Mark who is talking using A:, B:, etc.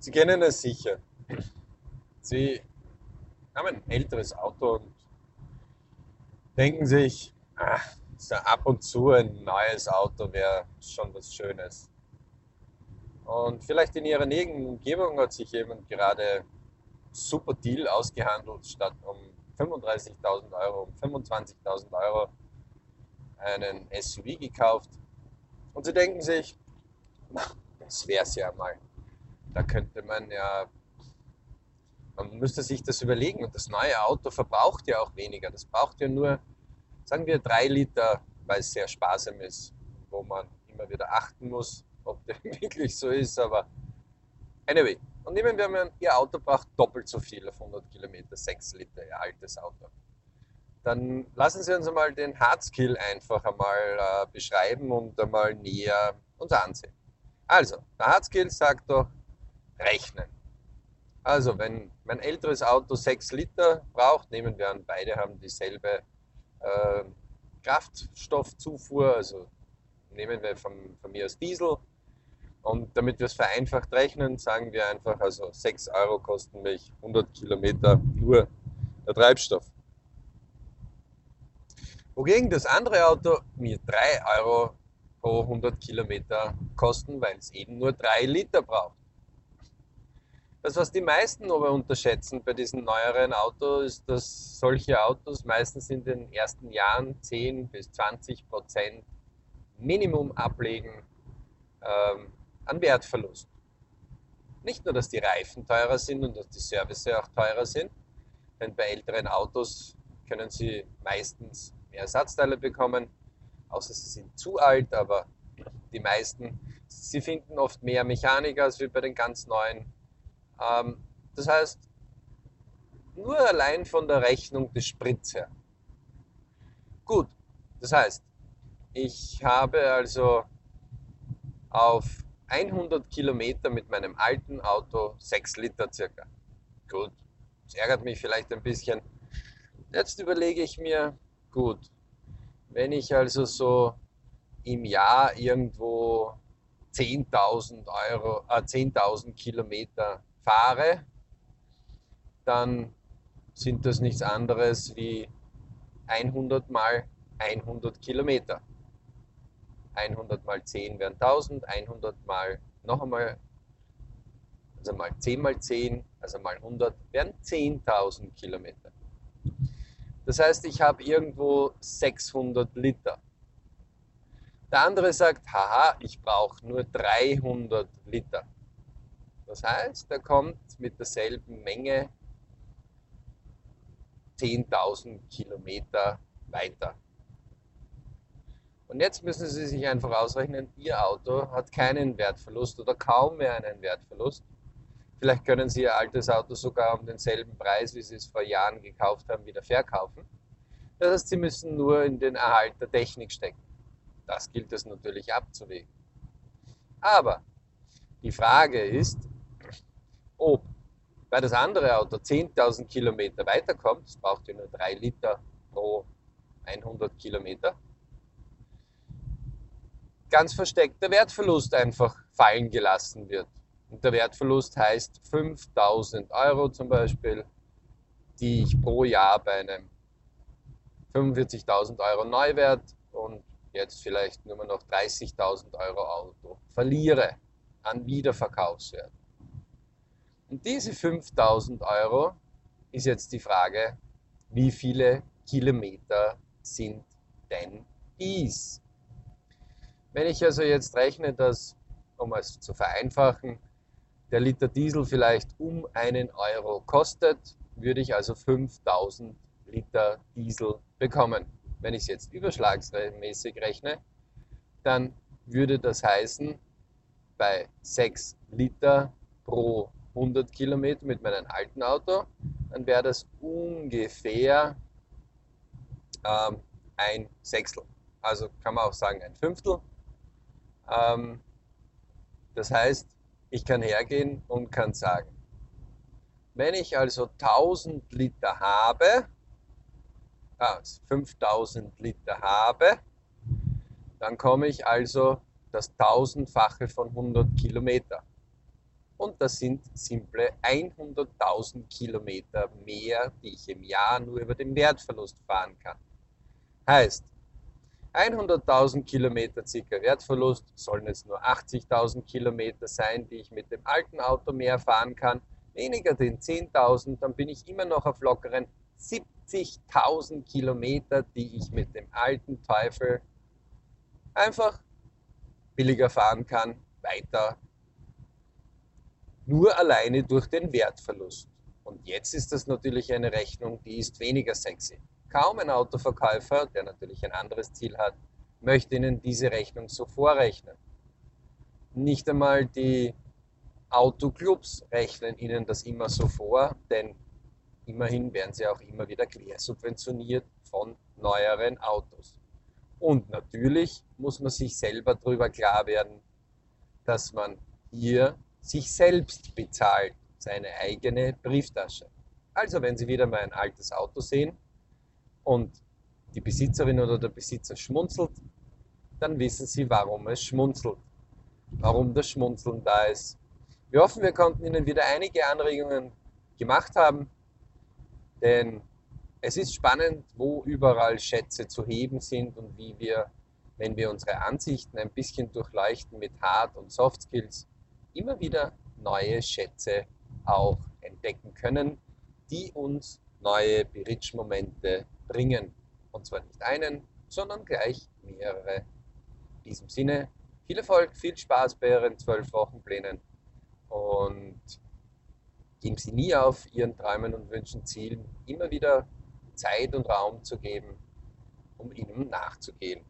A: Sie kennen es sicher. Sie haben ein älteres Auto und denken sich, ach, so ab und zu ein neues Auto wäre schon was Schönes. Und vielleicht in Ihrer näheren Umgebung hat sich jemand gerade super Deal ausgehandelt, statt um 35.000 Euro, um 25.000 Euro einen SUV gekauft. Und Sie denken sich, das wäre es ja mal. Da könnte man ja, man müsste sich das überlegen. Und das neue Auto verbraucht ja auch weniger. Das braucht ja nur, sagen wir, drei Liter, weil es sehr sparsam ist, wo man immer wieder achten muss, ob der wirklich so ist. Aber anyway, und nehmen wir mal, Ihr Auto braucht doppelt so viel auf 100 Kilometer, 6 Liter, Ihr altes Auto. Dann lassen Sie uns einmal den Hardskill einfach einmal äh, beschreiben und einmal näher uns ansehen. Also, der Hardskill sagt doch, rechnen. Also, wenn mein älteres Auto 6 Liter braucht, nehmen wir an, beide haben dieselbe äh, Kraftstoffzufuhr, also nehmen wir von, von mir aus Diesel. Und damit wir es vereinfacht rechnen, sagen wir einfach, also 6 Euro kosten mich 100 Kilometer nur der Treibstoff. Wogegen das andere Auto mir 3 Euro pro 100 Kilometer kosten, weil es eben nur 3 Liter braucht. Das, was die meisten aber unterschätzen bei diesen neueren Autos, ist, dass solche Autos meistens in den ersten Jahren 10 bis 20 Prozent Minimum ablegen ähm, an Wertverlust. Nicht nur, dass die Reifen teurer sind und dass die Service auch teurer sind, denn bei älteren Autos können sie meistens mehr Ersatzteile bekommen, außer sie sind zu alt, aber die meisten, sie finden oft mehr Mechaniker als wie bei den ganz neuen das heißt, nur allein von der Rechnung des Sprits her. Gut, das heißt, ich habe also auf 100 Kilometer mit meinem alten Auto 6 Liter circa. Gut, das ärgert mich vielleicht ein bisschen. Jetzt überlege ich mir, gut, wenn ich also so im Jahr irgendwo 10.000 Euro, äh, 10.000 Kilometer fahre, dann sind das nichts anderes wie 100 mal 100 Kilometer. 100 mal 10 wären 1000, 100 mal noch einmal, also mal 10 mal 10, also mal 100, wären 10.000 Kilometer. Das heißt, ich habe irgendwo 600 Liter. Der andere sagt, haha, ich brauche nur 300 Liter. Das heißt, er kommt mit derselben Menge 10.000 Kilometer weiter. Und jetzt müssen Sie sich einfach ausrechnen, Ihr Auto hat keinen Wertverlust oder kaum mehr einen Wertverlust. Vielleicht können Sie Ihr altes Auto sogar um denselben Preis, wie Sie es vor Jahren gekauft haben, wieder verkaufen. Das heißt, Sie müssen nur in den Erhalt der Technik stecken. Das gilt es natürlich abzuwägen. Aber die Frage ist, ob weil das andere Auto 10.000 Kilometer weiterkommt, es braucht ja nur 3 Liter pro 100 Kilometer, ganz versteckt der Wertverlust einfach fallen gelassen wird. Und der Wertverlust heißt 5000 Euro zum Beispiel, die ich pro Jahr bei einem 45.000 Euro Neuwert und jetzt vielleicht nur noch 30.000 Euro Auto verliere an Wiederverkaufswert. Und diese 5000 Euro ist jetzt die Frage, wie viele Kilometer sind denn dies? Wenn ich also jetzt rechne, dass, um es zu vereinfachen, der Liter Diesel vielleicht um einen Euro kostet, würde ich also 5000 Liter Diesel bekommen. Wenn ich es jetzt überschlagsmäßig rechne, dann würde das heißen, bei 6 Liter pro 100 Kilometer mit meinem alten Auto, dann wäre das ungefähr ähm, ein Sechstel. Also kann man auch sagen ein Fünftel. Ähm, das heißt, ich kann hergehen und kann sagen, wenn ich also 1000 Liter habe, ah, 5000 Liter habe, dann komme ich also das tausendfache von 100 Kilometer. Und das sind simple 100.000 Kilometer mehr, die ich im Jahr nur über den Wertverlust fahren kann. Heißt, 100.000 Kilometer circa Wertverlust, sollen es nur 80.000 Kilometer sein, die ich mit dem alten Auto mehr fahren kann, weniger den 10.000, dann bin ich immer noch auf lockeren 70.000 Kilometer, die ich mit dem alten Teufel einfach billiger fahren kann, weiter. Nur alleine durch den Wertverlust. Und jetzt ist das natürlich eine Rechnung, die ist weniger sexy. Kaum ein Autoverkäufer, der natürlich ein anderes Ziel hat, möchte Ihnen diese Rechnung so vorrechnen. Nicht einmal die Autoclubs rechnen Ihnen das immer so vor, denn immerhin werden sie auch immer wieder quersubventioniert von neueren Autos. Und natürlich muss man sich selber darüber klar werden, dass man hier sich selbst bezahlt, seine eigene Brieftasche. Also wenn Sie wieder mal ein altes Auto sehen und die Besitzerin oder der Besitzer schmunzelt, dann wissen Sie, warum es schmunzelt, warum das Schmunzeln da ist. Wir hoffen, wir konnten Ihnen wieder einige Anregungen gemacht haben, denn es ist spannend, wo überall Schätze zu heben sind und wie wir, wenn wir unsere Ansichten ein bisschen durchleuchten mit Hard- und Soft Skills, immer wieder neue Schätze auch entdecken können, die uns neue Berichtsmomente bringen. Und zwar nicht einen, sondern gleich mehrere. In diesem Sinne, viel Erfolg, viel Spaß bei Ihren zwölf Wochenplänen und geben Sie nie auf, Ihren Träumen und Wünschen, Zielen immer wieder Zeit und Raum zu geben, um ihnen nachzugehen.